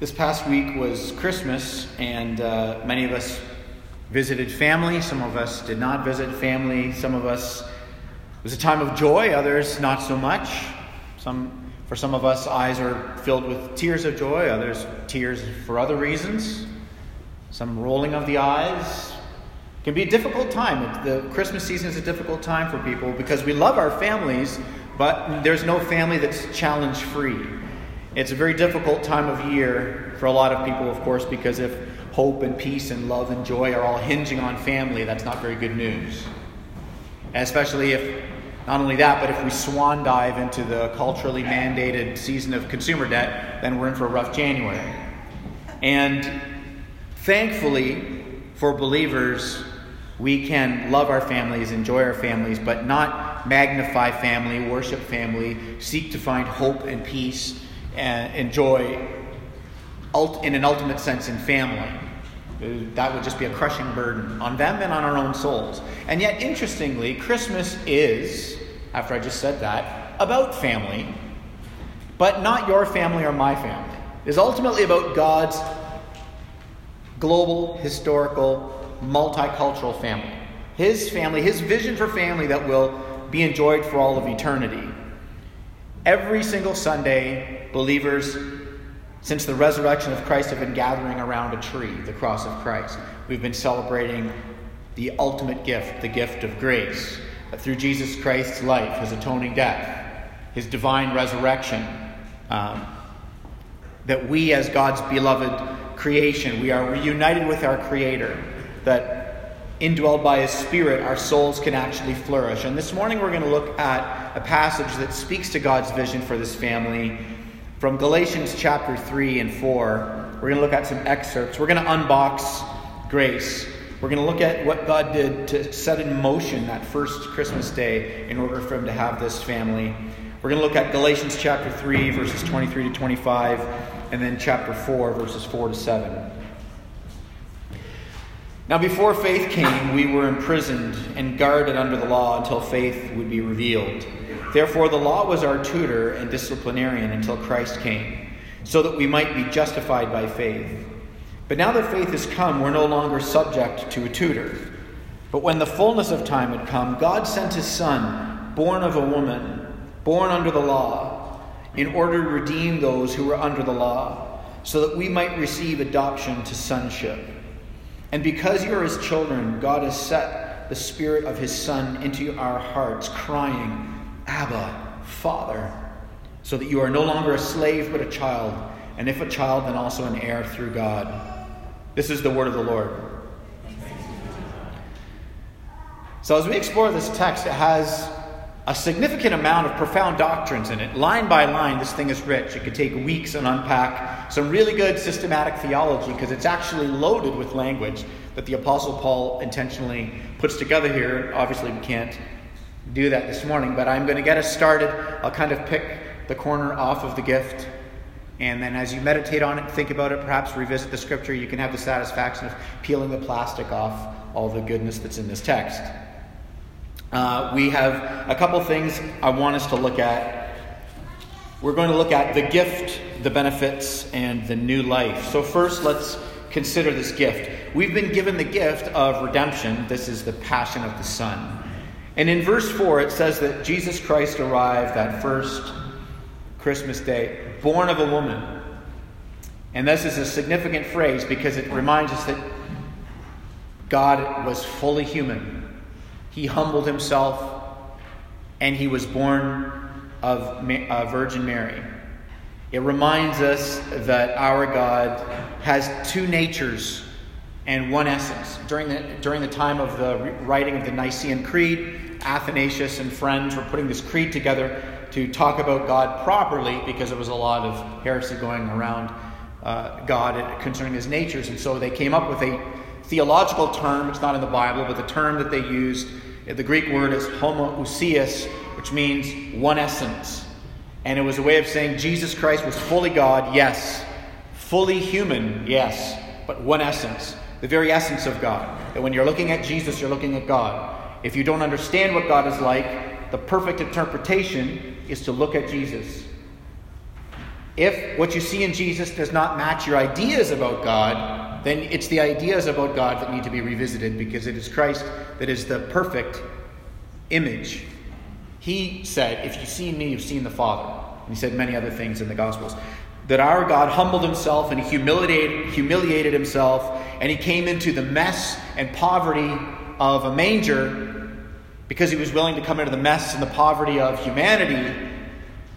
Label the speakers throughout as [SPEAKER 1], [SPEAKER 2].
[SPEAKER 1] This past week was Christmas, and uh, many of us visited family. Some of us did not visit family. Some of us, it was a time of joy, others not so much. Some, for some of us, eyes are filled with tears of joy, others, tears for other reasons. Some rolling of the eyes. It can be a difficult time. The Christmas season is a difficult time for people because we love our families, but there's no family that's challenge free. It's a very difficult time of year for a lot of people, of course, because if hope and peace and love and joy are all hinging on family, that's not very good news. Especially if, not only that, but if we swan dive into the culturally mandated season of consumer debt, then we're in for a rough January. And thankfully, for believers, we can love our families, enjoy our families, but not magnify family, worship family, seek to find hope and peace and enjoy in an ultimate sense in family. That would just be a crushing burden on them and on our own souls. And yet, interestingly, Christmas is, after I just said that, about family, but not your family or my family. It is ultimately about God's global, historical, multicultural family. His family, his vision for family that will be enjoyed for all of eternity. Every single Sunday, believers, since the resurrection of Christ, have been gathering around a tree, the cross of Christ. We've been celebrating the ultimate gift, the gift of grace, through Jesus Christ's life, his atoning death, his divine resurrection, um, that we, as God's beloved creation, we are reunited with our Creator, that indwelled by His Spirit, our souls can actually flourish. And this morning we're going to look at a passage that speaks to God's vision for this family from Galatians chapter 3 and 4. We're going to look at some excerpts. We're going to unbox grace. We're going to look at what God did to set in motion that first Christmas day in order for Him to have this family. We're going to look at Galatians chapter 3, verses 23 to 25, and then chapter 4, verses 4 to 7. Now, before faith came, we were imprisoned and guarded under the law until faith would be revealed. Therefore, the law was our tutor and disciplinarian until Christ came, so that we might be justified by faith. But now that faith has come, we're no longer subject to a tutor. But when the fullness of time had come, God sent his Son, born of a woman, born under the law, in order to redeem those who were under the law, so that we might receive adoption to sonship. And because you are his children, God has set the Spirit of his Son into our hearts, crying, Abba, Father, so that you are no longer a slave but a child, and if a child, then also an heir through God. This is the word of the Lord. So, as we explore this text, it has a significant amount of profound doctrines in it. Line by line, this thing is rich. It could take weeks and unpack some really good systematic theology because it's actually loaded with language that the Apostle Paul intentionally puts together here. Obviously, we can't do that this morning, but I'm going to get us started. I'll kind of pick the corner off of the gift. And then as you meditate on it, think about it, perhaps revisit the scripture, you can have the satisfaction of peeling the plastic off all the goodness that's in this text. Uh, we have a couple things I want us to look at. We're going to look at the gift, the benefits, and the new life. So, first, let's consider this gift. We've been given the gift of redemption. This is the passion of the Son. And in verse 4, it says that Jesus Christ arrived that first Christmas day, born of a woman. And this is a significant phrase because it reminds us that God was fully human he humbled himself and he was born of Virgin Mary. It reminds us that our God has two natures and one essence. During the, during the time of the writing of the Nicene Creed, Athanasius and friends were putting this creed together to talk about God properly because there was a lot of heresy going around uh, God concerning his natures. And so they came up with a theological term, it's not in the Bible, but the term that they used, the Greek word is homoousios, which means one essence. And it was a way of saying Jesus Christ was fully God, yes. Fully human, yes. But one essence, the very essence of God. That when you're looking at Jesus, you're looking at God. If you don't understand what God is like, the perfect interpretation is to look at Jesus. If what you see in Jesus does not match your ideas about God, then it's the ideas about God that need to be revisited because it is Christ that is the perfect image. He said, If you've seen me, you've seen the Father. And he said many other things in the Gospels. That our God humbled himself and he humiliated, humiliated himself, and he came into the mess and poverty of a manger because he was willing to come into the mess and the poverty of humanity.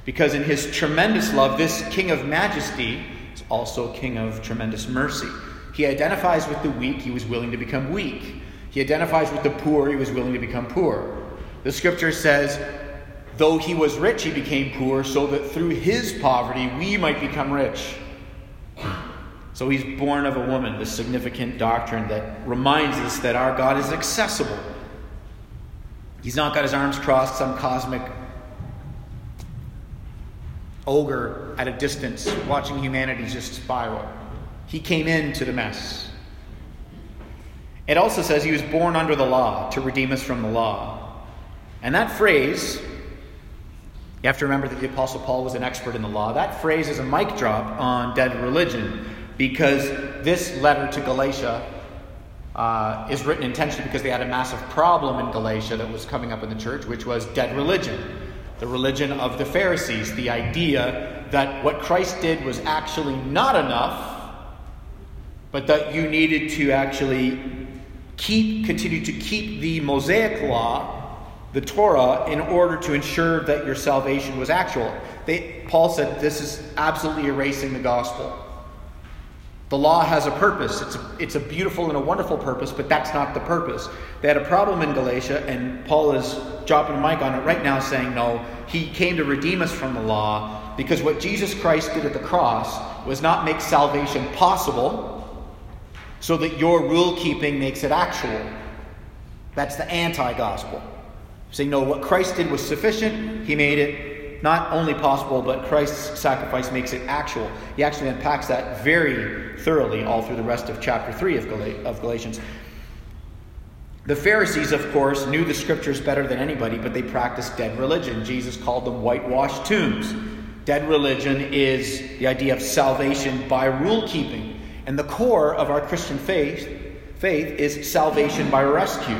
[SPEAKER 1] Because in his tremendous love, this King of majesty is also a King of tremendous mercy. He identifies with the weak, he was willing to become weak. He identifies with the poor, he was willing to become poor. The scripture says, though he was rich, he became poor, so that through his poverty we might become rich. So he's born of a woman, the significant doctrine that reminds us that our God is accessible. He's not got his arms crossed, some cosmic ogre at a distance watching humanity just spiral. He came into the mess. It also says he was born under the law to redeem us from the law. And that phrase, you have to remember that the Apostle Paul was an expert in the law. That phrase is a mic drop on dead religion because this letter to Galatia uh, is written intentionally because they had a massive problem in Galatia that was coming up in the church, which was dead religion. The religion of the Pharisees, the idea that what Christ did was actually not enough, but that you needed to actually keep, continue to keep the Mosaic law the Torah in order to ensure that your salvation was actual. They, Paul said this is absolutely erasing the gospel. The law has a purpose. It's a, it's a beautiful and a wonderful purpose, but that's not the purpose. They had a problem in Galatia, and Paul is dropping a mic on it right now saying, no, he came to redeem us from the law because what Jesus Christ did at the cross was not make salvation possible so that your rule keeping makes it actual. That's the anti gospel. Saying, no, what Christ did was sufficient. He made it not only possible, but Christ's sacrifice makes it actual. He actually unpacks that very thoroughly all through the rest of chapter 3 of, Gal- of Galatians. The Pharisees, of course, knew the scriptures better than anybody, but they practiced dead religion. Jesus called them whitewashed tombs. Dead religion is the idea of salvation by rule keeping. And the core of our Christian faith, faith is salvation by rescue.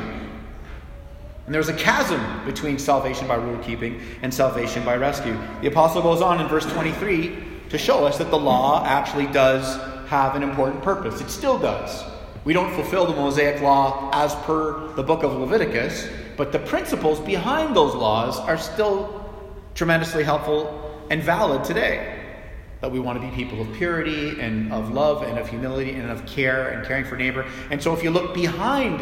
[SPEAKER 1] And there's a chasm between salvation by rule keeping and salvation by rescue. The apostle goes on in verse 23 to show us that the law actually does have an important purpose. It still does. We don't fulfill the Mosaic law as per the book of Leviticus, but the principles behind those laws are still tremendously helpful and valid today. That we want to be people of purity and of love and of humility and of care and caring for neighbor. And so if you look behind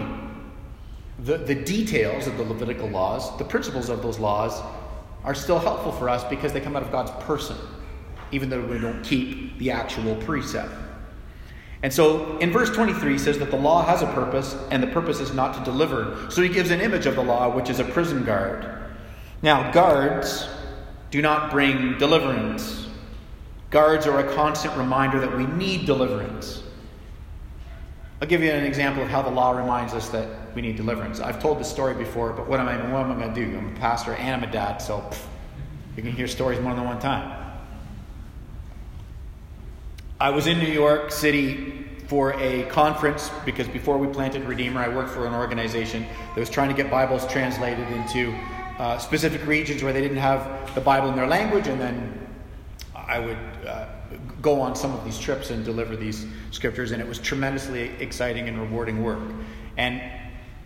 [SPEAKER 1] the, the details of the Levitical laws, the principles of those laws, are still helpful for us because they come out of God's person, even though we don't keep the actual precept. And so in verse 23 says that the law has a purpose, and the purpose is not to deliver. So he gives an image of the law, which is a prison guard. Now, guards do not bring deliverance. Guards are a constant reminder that we need deliverance. I'll give you an example of how the law reminds us that we need deliverance. I've told this story before, but what am I, what am I going to do? I'm a pastor and I'm a dad, so pff, you can hear stories more than one time. I was in New York City for a conference because before we planted Redeemer, I worked for an organization that was trying to get Bibles translated into uh, specific regions where they didn't have the Bible in their language, and then I would uh, go on some of these trips and deliver these scriptures, and it was tremendously exciting and rewarding work. And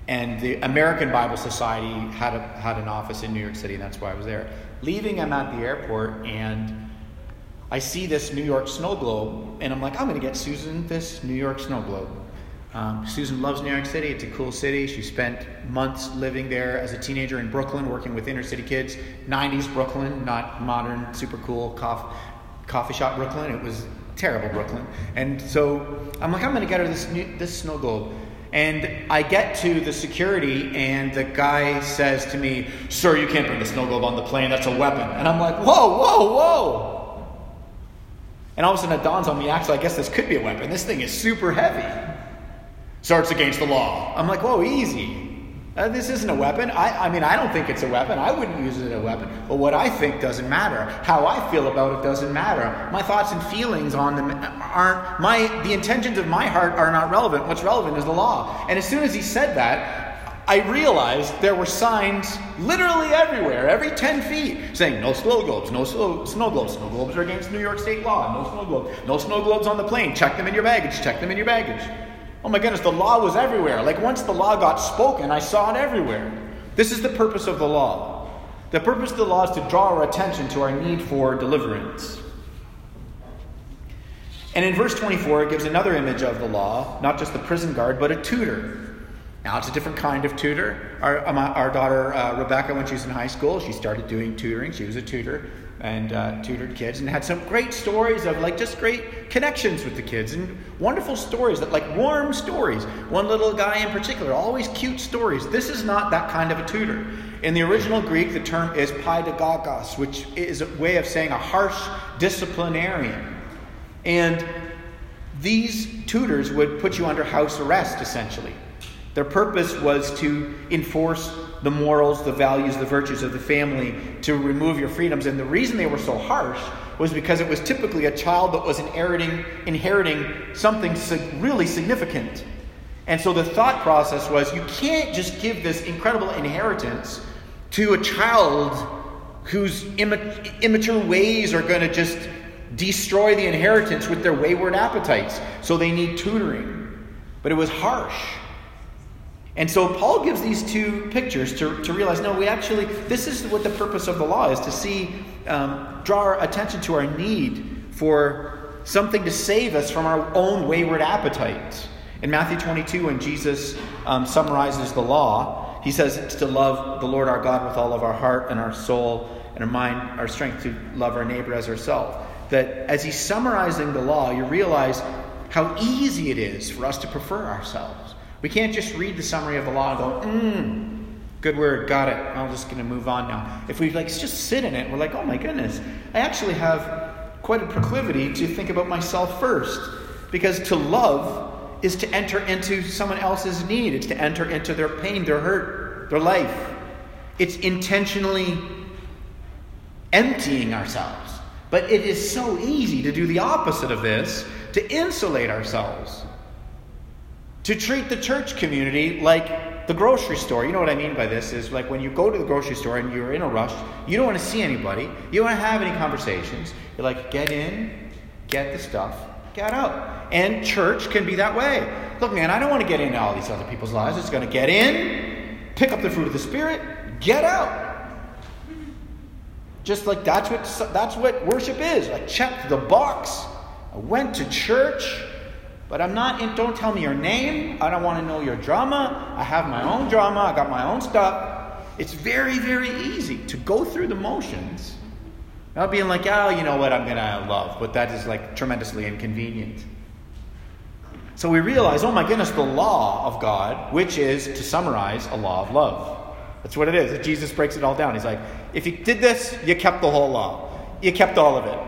[SPEAKER 1] and the American Bible Society had, a, had an office in New York City, and that's why I was there. Leaving, I'm at the airport, and I see this New York snow globe, and I'm like, I'm going to get Susan this New York snow globe. Um, Susan loves New York City. It's a cool city. She spent months living there as a teenager in Brooklyn, working with inner city kids. 90s Brooklyn, not modern, super cool coffee, coffee shop Brooklyn. It was terrible Brooklyn. And so I'm like, I'm going to get her this, new, this snow globe. And I get to the security, and the guy says to me, Sir, you can't bring the snow globe on the plane. That's a weapon. And I'm like, Whoa, whoa, whoa. And all of a sudden it dawns on me, actually, I guess this could be a weapon. This thing is super heavy. Starts against the law. I'm like, Whoa, easy. Uh, this isn't a weapon. I, I mean, I don't think it's a weapon. I wouldn't use it as a weapon. But what I think doesn't matter. How I feel about it doesn't matter. My thoughts and feelings on them aren't my. The intentions of my heart are not relevant. What's relevant is the law. And as soon as he said that, I realized there were signs literally everywhere, every 10 feet, saying no snow globes, no snow, snow globes. Snow globes are against New York State law. No snow globes. No snow globes on the plane. Check them in your baggage. Check them in your baggage. Oh my goodness, the law was everywhere. Like once the law got spoken, I saw it everywhere. This is the purpose of the law. The purpose of the law is to draw our attention to our need for deliverance. And in verse 24, it gives another image of the law, not just the prison guard, but a tutor. Now, it's a different kind of tutor. Our, um, our daughter, uh, Rebecca, when she was in high school, she started doing tutoring. She was a tutor and uh, tutored kids and had some great stories of like just great connections with the kids and wonderful stories that like warm stories. One little guy in particular always cute stories. This is not that kind of a tutor. In the original greek the term is paidagogos which is a way of saying a harsh disciplinarian. And these tutors would put you under house arrest essentially their purpose was to enforce the morals, the values, the virtues of the family to remove your freedoms. And the reason they were so harsh was because it was typically a child that was inheriting, inheriting something really significant. And so the thought process was you can't just give this incredible inheritance to a child whose immature ways are going to just destroy the inheritance with their wayward appetites. So they need tutoring. But it was harsh. And so Paul gives these two pictures to, to realize no, we actually, this is what the purpose of the law is to see, um, draw our attention to our need for something to save us from our own wayward appetites. In Matthew 22, when Jesus um, summarizes the law, he says it's to love the Lord our God with all of our heart and our soul and our mind, our strength to love our neighbor as ourselves. That as he's summarizing the law, you realize how easy it is for us to prefer ourselves. We can't just read the summary of the law and go, mmm, good word, got it. I'm just going to move on now. If we like just sit in it, we're like, oh my goodness, I actually have quite a proclivity to think about myself first. Because to love is to enter into someone else's need, it's to enter into their pain, their hurt, their life. It's intentionally emptying ourselves. But it is so easy to do the opposite of this, to insulate ourselves to treat the church community like the grocery store. You know what I mean by this is like when you go to the grocery store and you're in a rush, you don't want to see anybody, you don't want to have any conversations. You're like, get in, get the stuff, get out. And church can be that way. Look, man, I don't want to get into all these other people's lives. It's going to get in, pick up the fruit of the Spirit, get out. Just like that's what that's what worship is. I checked the box. I went to church. But I'm not in, don't tell me your name. I don't want to know your drama. I have my own drama. I got my own stuff. It's very, very easy to go through the motions without being like, oh, you know what, I'm going to love. But that is like tremendously inconvenient. So we realize, oh my goodness, the law of God, which is, to summarize, a law of love. That's what it is. Jesus breaks it all down. He's like, if you did this, you kept the whole law. You kept all of it.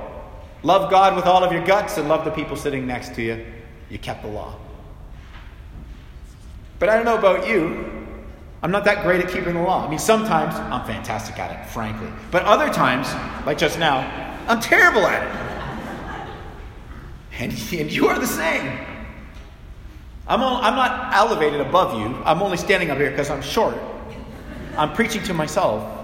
[SPEAKER 1] Love God with all of your guts and love the people sitting next to you you kept the law. But I don't know about you. I'm not that great at keeping the law. I mean, sometimes I'm fantastic at it, frankly. But other times, like just now, I'm terrible at it. And, and you are the same. I'm, all, I'm not elevated above you. I'm only standing up here because I'm short. I'm preaching to myself.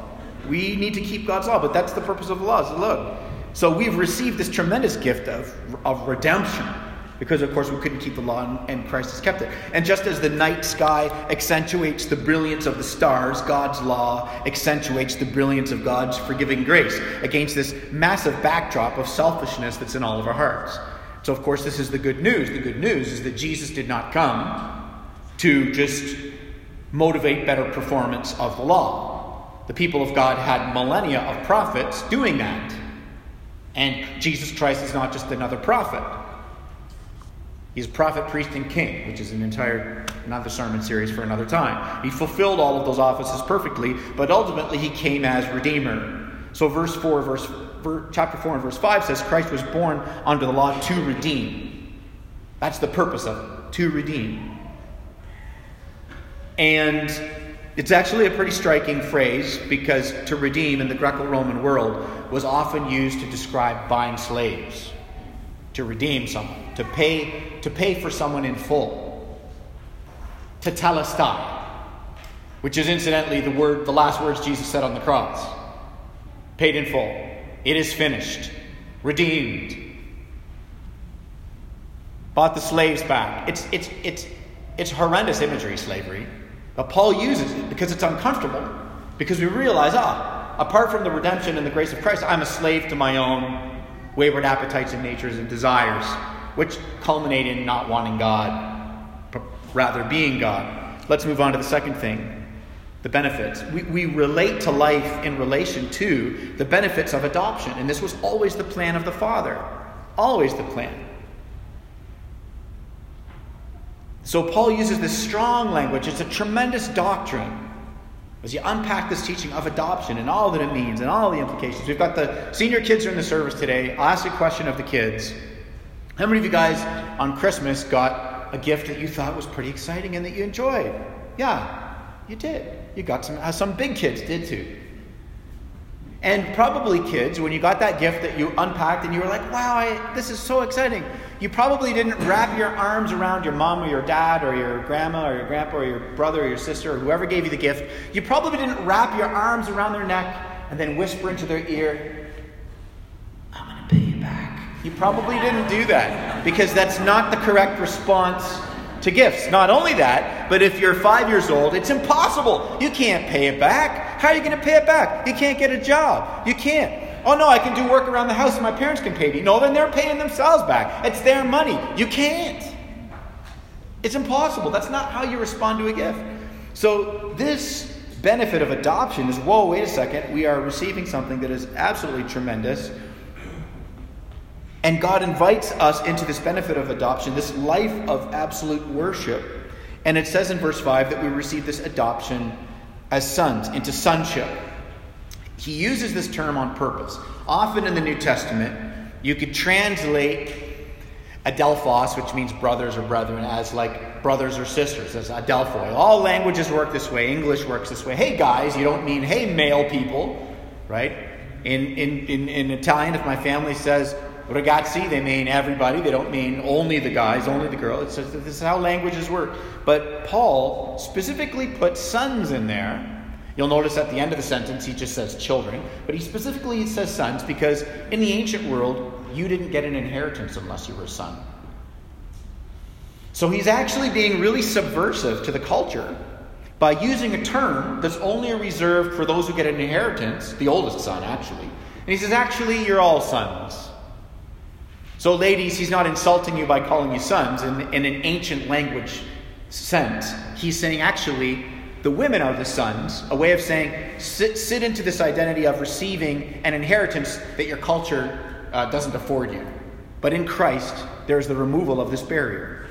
[SPEAKER 1] We need to keep God's law, but that's the purpose of the law. So look, so we've received this tremendous gift of, of redemption because, of course, we couldn't keep the law and Christ has kept it. And just as the night sky accentuates the brilliance of the stars, God's law accentuates the brilliance of God's forgiving grace against this massive backdrop of selfishness that's in all of our hearts. So, of course, this is the good news. The good news is that Jesus did not come to just motivate better performance of the law. The people of God had millennia of prophets doing that. And Jesus Christ is not just another prophet. He's prophet, priest, and king, which is an entire another sermon series for another time. He fulfilled all of those offices perfectly, but ultimately he came as redeemer. So verse 4, verse, chapter 4 and verse 5 says Christ was born under the law to redeem. That's the purpose of it, to redeem. And it's actually a pretty striking phrase because to redeem in the Greco Roman world was often used to describe buying slaves, to redeem someone, to pay, to pay for someone in full, To tetelestai, which is incidentally the word, the last words Jesus said on the cross. Paid in full. It is finished. Redeemed. Bought the slaves back. It's, it's, it's, it's horrendous imagery, slavery. But Paul uses it because it's uncomfortable, because we realize, ah, apart from the redemption and the grace of Christ, I'm a slave to my own wayward appetites and natures and desires, which culminate in not wanting God, but rather being God. Let's move on to the second thing the benefits. We, we relate to life in relation to the benefits of adoption. And this was always the plan of the Father. Always the plan. So Paul uses this strong language. It's a tremendous doctrine as you unpack this teaching of adoption and all that it means and all the implications. We've got the senior kids are in the service today. I'll ask a question of the kids. How many of you guys on Christmas got a gift that you thought was pretty exciting and that you enjoyed? Yeah, you did. You got some, uh, some big kids did too. And probably kids, when you got that gift that you unpacked and you were like, wow, I, this is so exciting, you probably didn't wrap your arms around your mom or your dad or your grandma or your grandpa or your brother or your sister or whoever gave you the gift. You probably didn't wrap your arms around their neck and then whisper into their ear, I'm going to pay you back. You probably didn't do that because that's not the correct response to gifts. Not only that, but if you're five years old, it's impossible. You can't pay it back. How are you going to pay it back? You can't get a job. You can't. Oh no, I can do work around the house and my parents can pay me. No, then they're paying themselves back. It's their money. You can't. It's impossible. That's not how you respond to a gift. So, this benefit of adoption is whoa, wait a second. We are receiving something that is absolutely tremendous. And God invites us into this benefit of adoption, this life of absolute worship. And it says in verse 5 that we receive this adoption as sons, into sonship. He uses this term on purpose. Often in the New Testament, you could translate adelphos, which means brothers or brethren, as like brothers or sisters, as adelphoi. All languages work this way. English works this way. Hey guys, you don't mean hey male people, right? In, in, in, in Italian, if my family says Ragazzi, they mean everybody. They don't mean only the guys, only the girls. It's, this is how languages work. But Paul specifically put sons in there. You'll notice at the end of the sentence he just says children, but he specifically says sons because in the ancient world, you didn't get an inheritance unless you were a son. So he's actually being really subversive to the culture by using a term that's only reserved for those who get an inheritance, the oldest son, actually. And he says, actually, you're all sons. So, ladies, he's not insulting you by calling you sons in, in an ancient language sense. He's saying, actually, the women are the sons, a way of saying, sit, sit into this identity of receiving an inheritance that your culture uh, doesn't afford you. But in Christ, there's the removal of this barrier.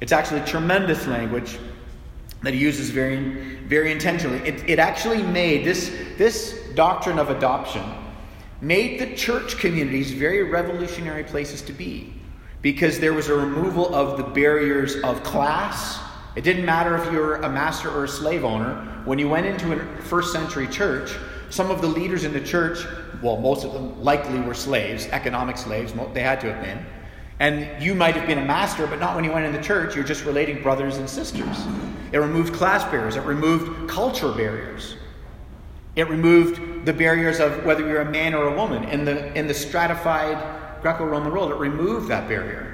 [SPEAKER 1] It's actually tremendous language that he uses very, very intentionally. It, it actually made this, this doctrine of adoption made the church communities very revolutionary places to be because there was a removal of the barriers of class. It didn't matter if you were a master or a slave owner. When you went into a first century church, some of the leaders in the church, well, most of them likely were slaves, economic slaves, they had to have been. And you might have been a master, but not when you went in the church. You're just relating brothers and sisters. It removed class barriers, it removed culture barriers. It removed the barriers of whether you're a man or a woman. In the, in the stratified Greco Roman world, it removed that barrier.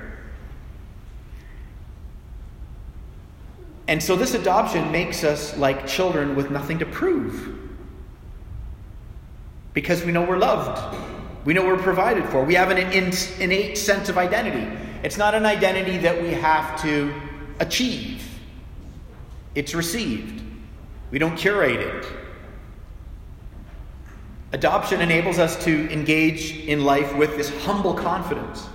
[SPEAKER 1] And so this adoption makes us like children with nothing to prove. Because we know we're loved, we know we're provided for, we have an innate sense of identity. It's not an identity that we have to achieve, it's received. We don't curate it. Adoption enables us to engage in life with this humble confidence.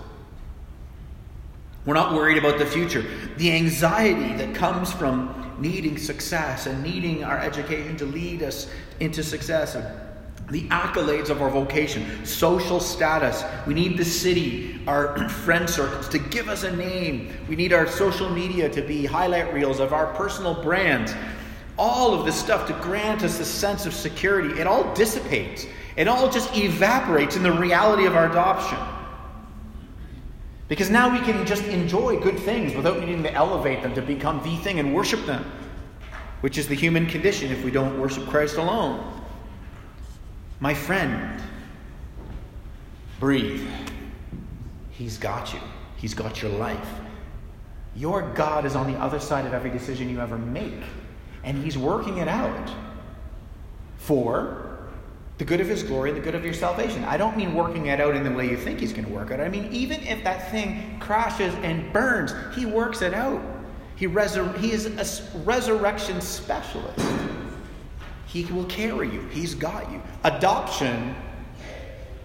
[SPEAKER 1] We're not worried about the future. The anxiety that comes from needing success and needing our education to lead us into success, the accolades of our vocation, social status. We need the city, our friend circles to give us a name. We need our social media to be highlight reels of our personal brands. All of this stuff to grant us a sense of security, it all dissipates. It all just evaporates in the reality of our adoption. Because now we can just enjoy good things without needing to elevate them to become the thing and worship them, which is the human condition if we don't worship Christ alone. My friend, breathe. He's got you, He's got your life. Your God is on the other side of every decision you ever make, and He's working it out for the good of his glory the good of your salvation. I don't mean working it out in the way you think he's going to work it. I mean, even if that thing crashes and burns, he works it out. He, resur- he is a resurrection specialist. He will carry you, he's got you. Adoption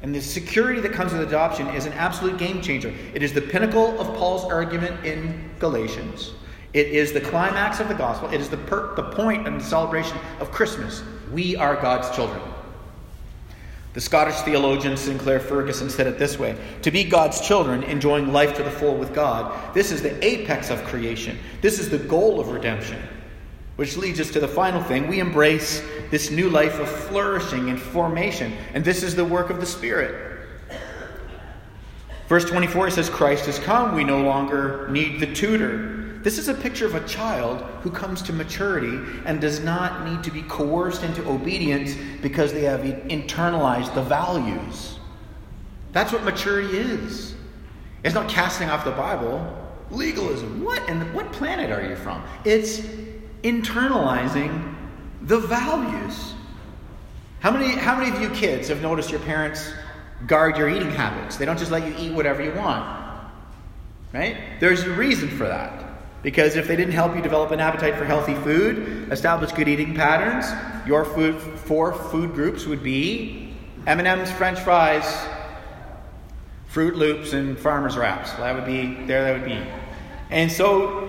[SPEAKER 1] and the security that comes with adoption is an absolute game changer. It is the pinnacle of Paul's argument in Galatians. It is the climax of the gospel. It is the, per- the point and the celebration of Christmas. We are God's children. The Scottish theologian Sinclair Ferguson said it this way To be God's children, enjoying life to the full with God, this is the apex of creation. This is the goal of redemption. Which leads us to the final thing. We embrace this new life of flourishing and formation, and this is the work of the Spirit. Verse 24 says, Christ has come. We no longer need the tutor. This is a picture of a child who comes to maturity and does not need to be coerced into obedience because they have internalized the values. That's what maturity is. It's not casting off the Bible. Legalism. What and what planet are you from? It's internalizing the values. How many, how many of you kids have noticed your parents guard your eating habits? They don't just let you eat whatever you want. Right? There's a reason for that. Because if they didn't help you develop an appetite for healthy food, establish good eating patterns, your food four food groups would be M&M's, French fries, Fruit Loops, and Farmer's Wraps. That would be there. That would be, and so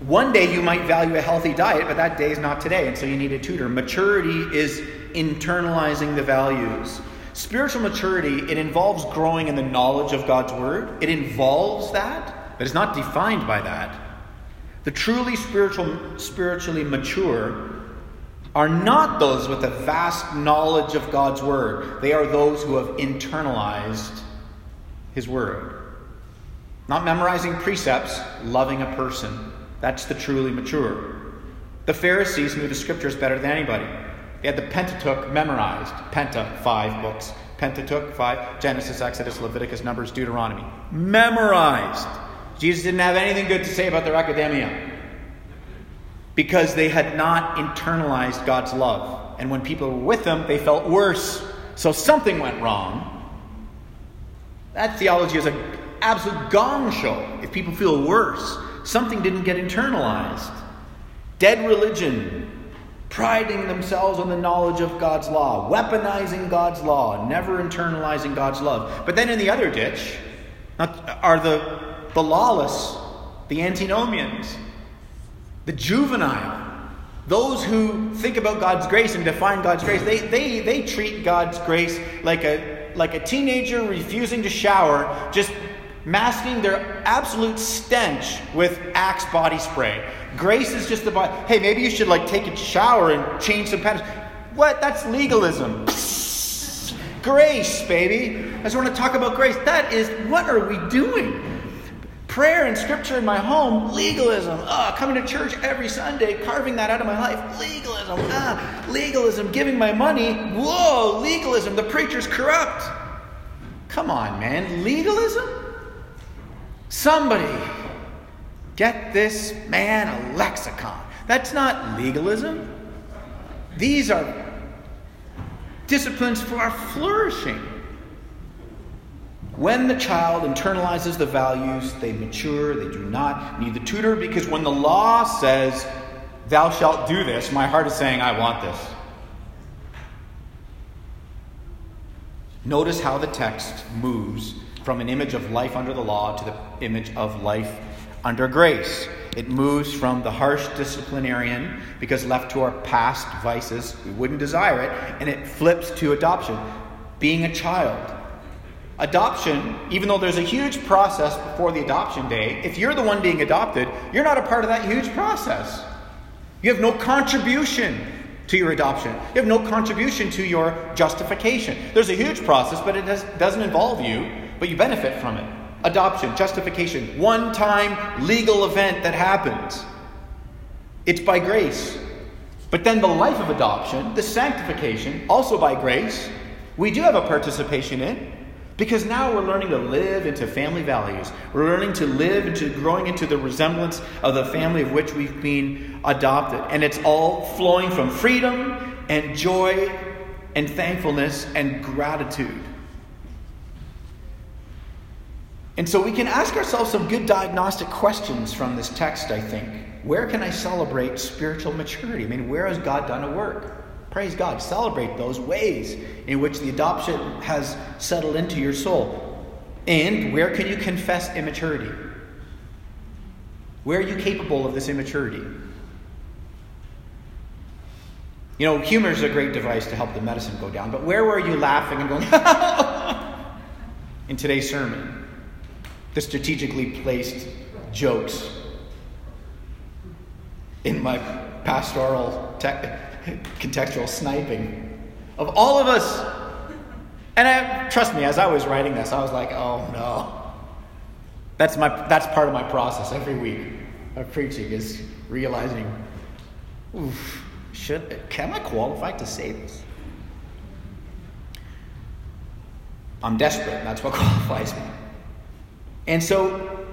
[SPEAKER 1] one day you might value a healthy diet, but that day is not today, and so you need a tutor. Maturity is internalizing the values. Spiritual maturity, it involves growing in the knowledge of God's word. It involves that but is not defined by that. The truly spiritual, spiritually mature are not those with a vast knowledge of God's Word. They are those who have internalized His Word. Not memorizing precepts, loving a person. That's the truly mature. The Pharisees knew the Scriptures better than anybody. They had the Pentateuch memorized. Penta, five books. Pentateuch, five. Genesis, Exodus, Leviticus, Numbers, Deuteronomy. Memorized. Jesus didn't have anything good to say about their academia because they had not internalized God's love. And when people were with them, they felt worse. So something went wrong. That theology is an absolute gong show. If people feel worse, something didn't get internalized. Dead religion, priding themselves on the knowledge of God's law, weaponizing God's law, never internalizing God's love. But then in the other ditch are the the lawless, the antinomians, the juvenile, those who think about God's grace and define God's grace, they, they, they treat God's grace like a, like a teenager refusing to shower, just masking their absolute stench with Axe body spray. Grace is just about, hey, maybe you should like take a shower and change some patterns. What? That's legalism. Grace, baby. I just want to talk about grace. That is, what are we doing? Prayer and scripture in my home, legalism. Ah, coming to church every Sunday, carving that out of my life, legalism. Ah, legalism. Giving my money, whoa, legalism. The preacher's corrupt. Come on, man. Legalism? Somebody get this man a lexicon. That's not legalism. These are disciplines for our flourishing. When the child internalizes the values, they mature, they do not need the tutor, because when the law says, Thou shalt do this, my heart is saying, I want this. Notice how the text moves from an image of life under the law to the image of life under grace. It moves from the harsh disciplinarian, because left to our past vices, we wouldn't desire it, and it flips to adoption, being a child Adoption, even though there's a huge process before the adoption day, if you're the one being adopted, you're not a part of that huge process. You have no contribution to your adoption. You have no contribution to your justification. There's a huge process, but it does, doesn't involve you, but you benefit from it. Adoption, justification, one time legal event that happens. It's by grace. But then the life of adoption, the sanctification, also by grace, we do have a participation in. Because now we're learning to live into family values. We're learning to live into growing into the resemblance of the family of which we've been adopted. And it's all flowing from freedom and joy and thankfulness and gratitude. And so we can ask ourselves some good diagnostic questions from this text, I think. Where can I celebrate spiritual maturity? I mean, where has God done a work? Praise God. Celebrate those ways in which the adoption has settled into your soul. And where can you confess immaturity? Where are you capable of this immaturity? You know, humor is a great device to help the medicine go down, but where were you laughing and going, in today's sermon? The strategically placed jokes in my pastoral tech contextual sniping of all of us. And I, trust me, as I was writing this, I was like, oh no. That's, my, that's part of my process every week of preaching is realizing, oof, should, can I qualify to say this? I'm desperate. That's what qualifies me. And so,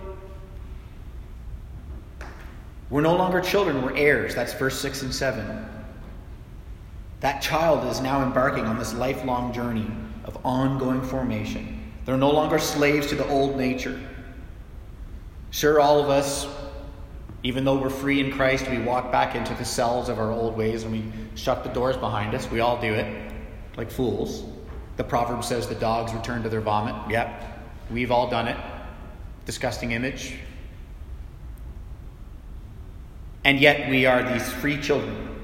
[SPEAKER 1] we're no longer children, we're heirs. That's verse 6 and 7. That child is now embarking on this lifelong journey of ongoing formation. They're no longer slaves to the old nature. Sure, all of us, even though we're free in Christ, we walk back into the cells of our old ways and we shut the doors behind us. We all do it, like fools. The proverb says the dogs return to their vomit. Yep, we've all done it. Disgusting image. And yet we are these free children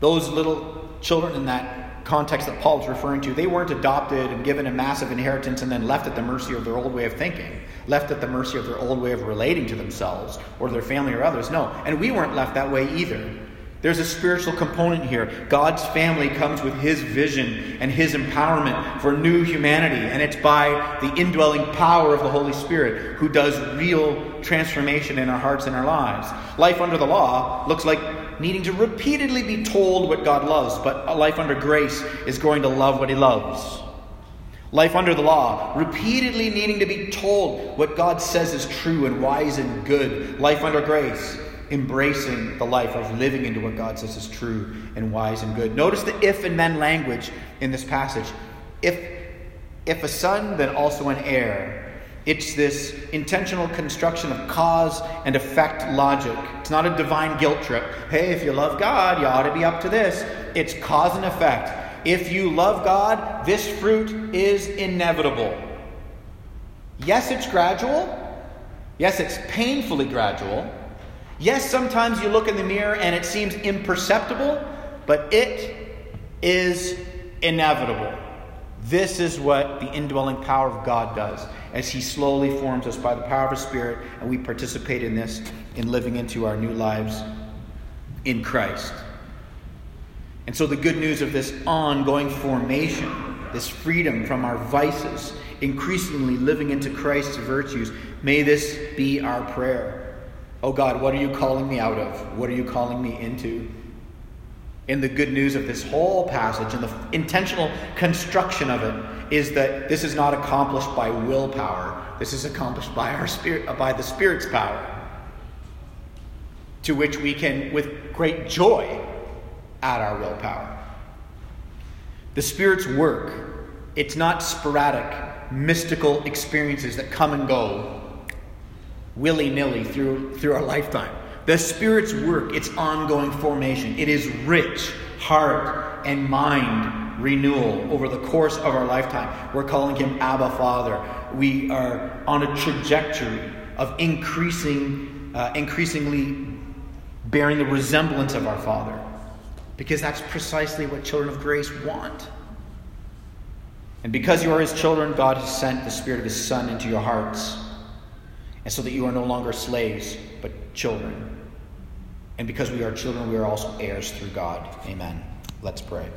[SPEAKER 1] those little children in that context that Paul's referring to, they weren't adopted and given a massive inheritance and then left at the mercy of their old way of thinking, left at the mercy of their old way of relating to themselves or their family or others. No. And we weren't left that way either. There's a spiritual component here. God's family comes with His vision and His empowerment for new humanity, and it's by the indwelling power of the Holy Spirit who does real transformation in our hearts and our lives. Life under the law looks like needing to repeatedly be told what God loves, but a life under grace is going to love what He loves. Life under the law, repeatedly needing to be told what God says is true and wise and good. Life under grace, embracing the life of living into what God says is true and wise and good. Notice the if and then language in this passage. If, if a son, then also an heir. It's this intentional construction of cause and effect logic. It's not a divine guilt trip. Hey, if you love God, you ought to be up to this. It's cause and effect. If you love God, this fruit is inevitable. Yes, it's gradual. Yes, it's painfully gradual. Yes, sometimes you look in the mirror and it seems imperceptible, but it is inevitable. This is what the indwelling power of God does as He slowly forms us by the power of His Spirit, and we participate in this in living into our new lives in Christ. And so, the good news of this ongoing formation, this freedom from our vices, increasingly living into Christ's virtues, may this be our prayer. Oh God, what are you calling me out of? What are you calling me into? In the good news of this whole passage and the intentional construction of it is that this is not accomplished by willpower. This is accomplished by our spirit, by the Spirit's power, to which we can, with great joy, add our willpower. The Spirit's work, it's not sporadic, mystical experiences that come and go willy nilly through, through our lifetime. The Spirit's work, its ongoing formation, it is rich heart and mind renewal over the course of our lifetime. We're calling Him Abba Father. We are on a trajectory of increasing, uh, increasingly bearing the resemblance of our Father, because that's precisely what children of grace want. And because you are His children, God has sent the Spirit of His Son into your hearts, and so that you are no longer slaves, but children. And because we are children, we are also heirs through God. Amen. Let's pray.